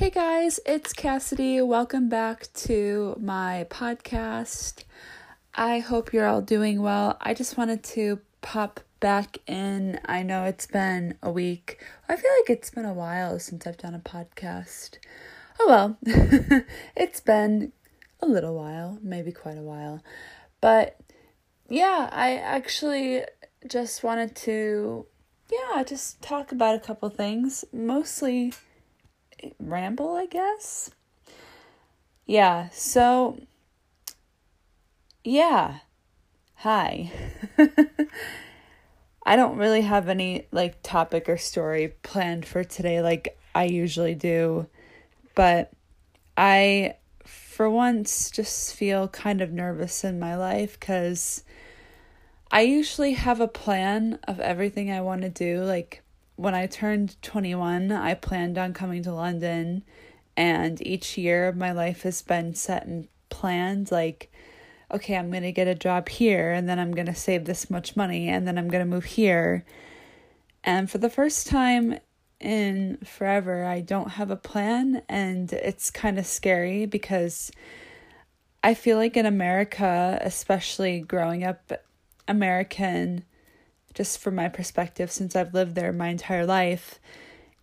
Hey guys, it's Cassidy. Welcome back to my podcast. I hope you're all doing well. I just wanted to pop back in. I know it's been a week. I feel like it's been a while since I've done a podcast. Oh well, it's been a little while, maybe quite a while. But yeah, I actually just wanted to, yeah, just talk about a couple things. Mostly ramble, I guess. Yeah, so yeah. Hi. I don't really have any like topic or story planned for today like I usually do, but I for once just feel kind of nervous in my life cuz I usually have a plan of everything I want to do like when I turned 21, I planned on coming to London, and each year my life has been set and planned like, okay, I'm going to get a job here, and then I'm going to save this much money, and then I'm going to move here. And for the first time in forever, I don't have a plan, and it's kind of scary because I feel like in America, especially growing up American, just from my perspective, since I've lived there my entire life,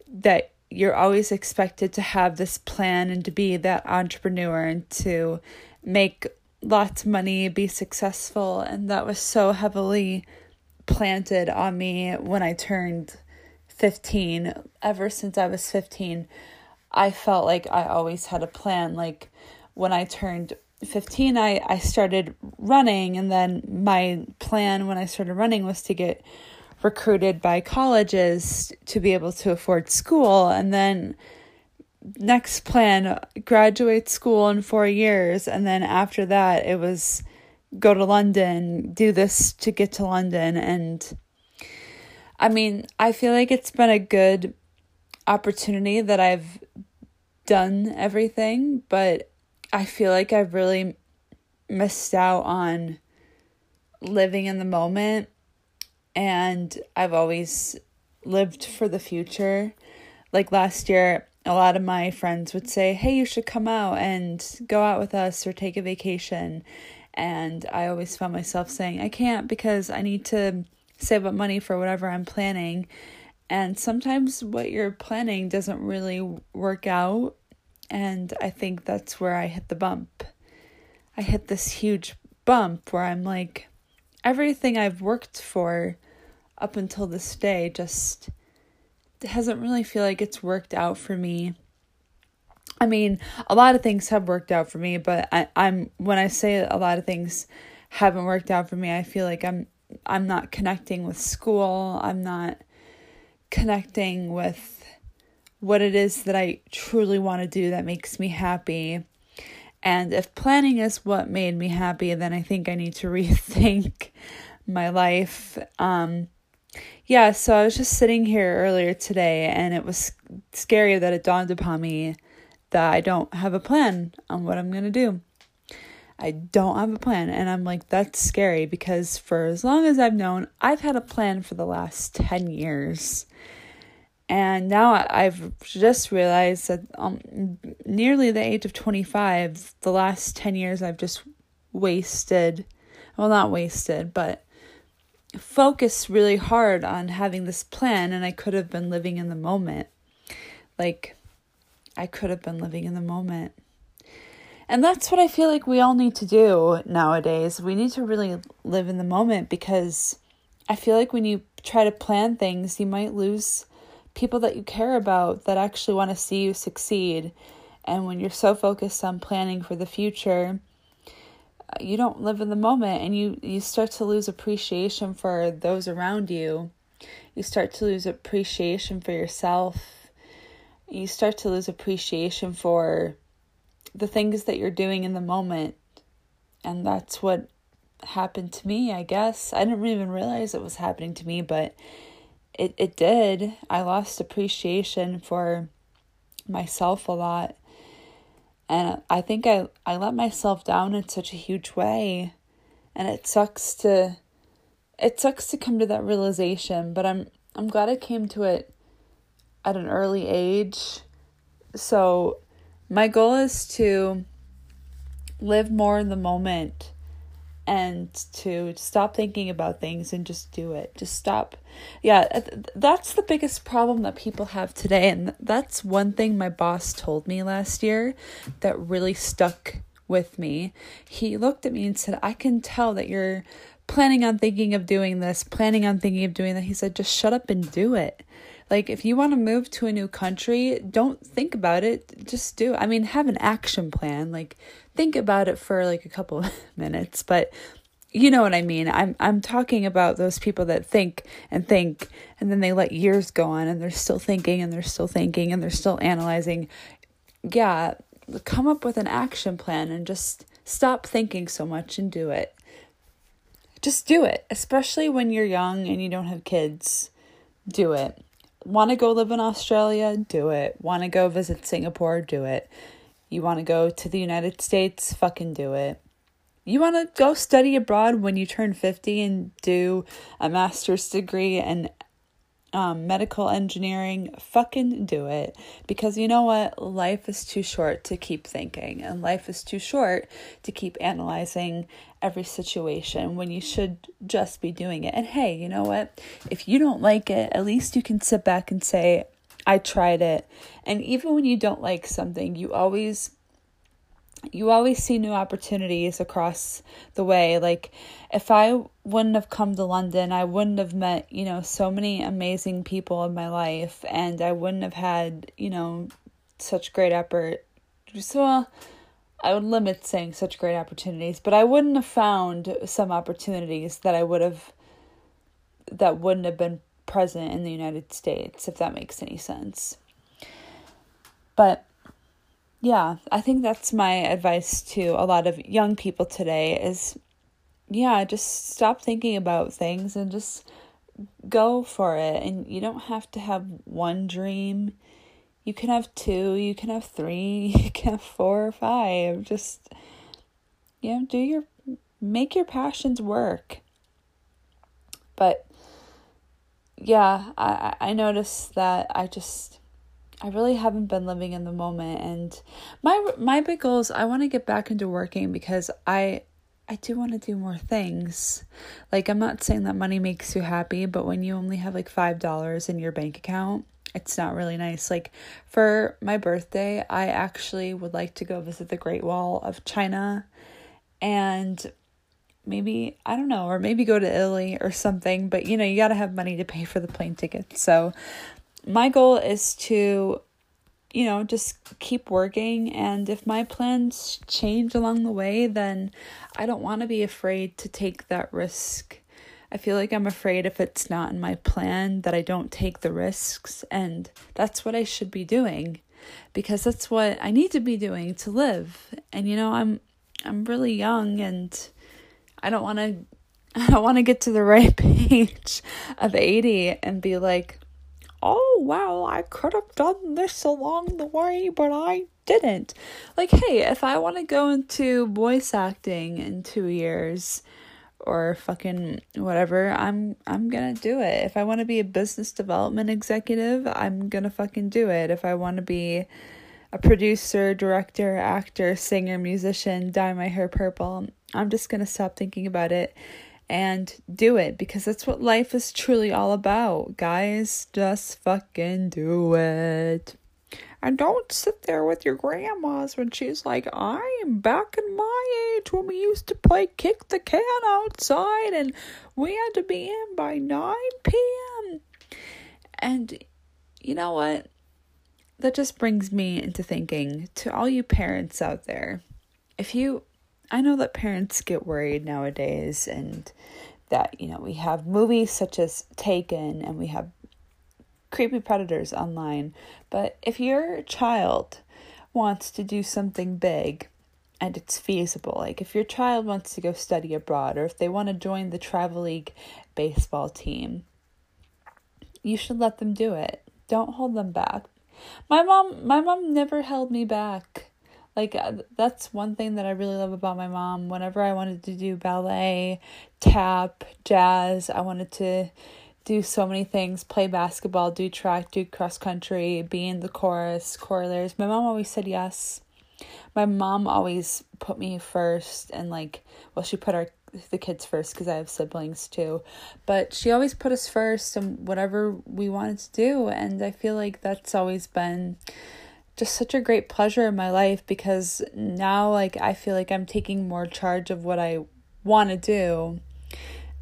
that you're always expected to have this plan and to be that entrepreneur and to make lots of money, be successful. And that was so heavily planted on me when I turned 15. Ever since I was 15, I felt like I always had a plan. Like when I turned 15 I, I started running and then my plan when i started running was to get recruited by colleges to be able to afford school and then next plan graduate school in four years and then after that it was go to london do this to get to london and i mean i feel like it's been a good opportunity that i've done everything but I feel like I've really missed out on living in the moment and I've always lived for the future. Like last year, a lot of my friends would say, Hey, you should come out and go out with us or take a vacation. And I always found myself saying, I can't because I need to save up money for whatever I'm planning. And sometimes what you're planning doesn't really work out and I think that's where I hit the bump. I hit this huge bump where I'm like, everything I've worked for up until this day just hasn't really feel like it's worked out for me. I mean, a lot of things have worked out for me, but I, I'm when I say a lot of things haven't worked out for me, I feel like I'm I'm not connecting with school. I'm not connecting with what it is that I truly want to do that makes me happy. And if planning is what made me happy, then I think I need to rethink my life. Um, yeah, so I was just sitting here earlier today, and it was scary that it dawned upon me that I don't have a plan on what I'm going to do. I don't have a plan. And I'm like, that's scary because for as long as I've known, I've had a plan for the last 10 years. And now I've just realized that um, nearly the age of 25, the last 10 years I've just wasted, well, not wasted, but focused really hard on having this plan, and I could have been living in the moment. Like, I could have been living in the moment. And that's what I feel like we all need to do nowadays. We need to really live in the moment because I feel like when you try to plan things, you might lose people that you care about that actually want to see you succeed. And when you're so focused on planning for the future, uh, you don't live in the moment and you, you start to lose appreciation for those around you. You start to lose appreciation for yourself. You start to lose appreciation for the things that you're doing in the moment. And that's what happened to me, I guess. I didn't even realize it was happening to me, but it, it did. I lost appreciation for myself a lot. And I think I, I let myself down in such a huge way. And it sucks to it sucks to come to that realization, but I'm I'm glad I came to it at an early age so my goal is to live more in the moment and to stop thinking about things and just do it. Just stop. Yeah, that's the biggest problem that people have today. And that's one thing my boss told me last year that really stuck with me. He looked at me and said, I can tell that you're planning on thinking of doing this, planning on thinking of doing that. He said, just shut up and do it. Like, if you want to move to a new country, don't think about it. Just do. I mean, have an action plan. Like, think about it for like a couple minutes, but you know what I mean. I'm I'm talking about those people that think and think and then they let years go on and they're still thinking and they're still thinking and they're still analyzing. Yeah, come up with an action plan and just stop thinking so much and do it. Just do it, especially when you're young and you don't have kids. Do it. Want to go live in Australia? Do it. Want to go visit Singapore? Do it. You want to go to the United States? Fucking do it. You want to go study abroad when you turn 50 and do a master's degree and um, medical engineering, fucking do it. Because you know what? Life is too short to keep thinking, and life is too short to keep analyzing every situation when you should just be doing it. And hey, you know what? If you don't like it, at least you can sit back and say, I tried it. And even when you don't like something, you always you always see new opportunities across the way. Like, if I wouldn't have come to London, I wouldn't have met, you know, so many amazing people in my life, and I wouldn't have had, you know, such great effort. So, I would limit saying such great opportunities, but I wouldn't have found some opportunities that I would have, that wouldn't have been present in the United States, if that makes any sense. But yeah, I think that's my advice to a lot of young people today is yeah, just stop thinking about things and just go for it. And you don't have to have one dream. You can have two, you can have three, you can have four or five. Just you know, do your make your passions work. But yeah, I I noticed that I just I really haven't been living in the moment and my my big goal is I want to get back into working because I I do want to do more things. Like I'm not saying that money makes you happy, but when you only have like $5 in your bank account, it's not really nice. Like for my birthday, I actually would like to go visit the Great Wall of China and maybe I don't know, or maybe go to Italy or something, but you know, you got to have money to pay for the plane ticket. So my goal is to you know just keep working and if my plans change along the way then i don't want to be afraid to take that risk. I feel like i'm afraid if it's not in my plan that i don't take the risks and that's what i should be doing because that's what i need to be doing to live. And you know i'm i'm really young and i don't want to i don't want to get to the right age of 80 and be like oh, well, I could have done this along the way, but I didn't. Like, hey, if I want to go into voice acting in two years or fucking whatever, I'm I'm gonna do it. If I want to be a business development executive, I'm gonna fucking do it. If I want to be a producer, director, actor, singer, musician, dye my hair purple, I'm just gonna stop thinking about it and do it because that's what life is truly all about. Guys, just fucking do it. And don't sit there with your grandmas when she's like, I am back in my age when we used to play kick the can outside and we had to be in by 9 p.m. And you know what? That just brings me into thinking to all you parents out there. If you I know that parents get worried nowadays and that, you know, we have movies such as Taken and we have creepy predators online. But if your child wants to do something big and it's feasible, like if your child wants to go study abroad or if they want to join the Travel League baseball team, you should let them do it. Don't hold them back. My mom my mom never held me back like uh, that's one thing that I really love about my mom. Whenever I wanted to do ballet, tap, jazz, I wanted to do so many things play basketball, do track, do cross country, be in the chorus, chorus. My mom always said yes. My mom always put me first and like well she put our the kids first because I have siblings too. But she always put us first and whatever we wanted to do and I feel like that's always been just such a great pleasure in my life because now like I feel like I'm taking more charge of what I want to do.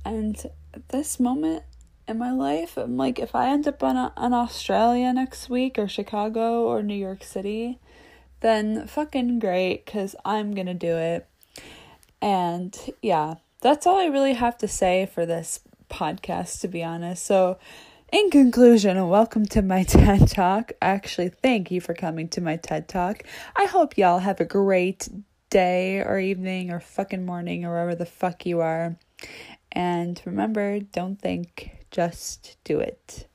And this moment in my life. I'm like, if I end up on, a, on Australia next week or Chicago or New York City, then fucking great because I'm gonna do it. And yeah, that's all I really have to say for this podcast, to be honest. So, in conclusion, welcome to my TED Talk. Actually, thank you for coming to my TED Talk. I hope y'all have a great day or evening or fucking morning or wherever the fuck you are. And remember, don't think, just do it.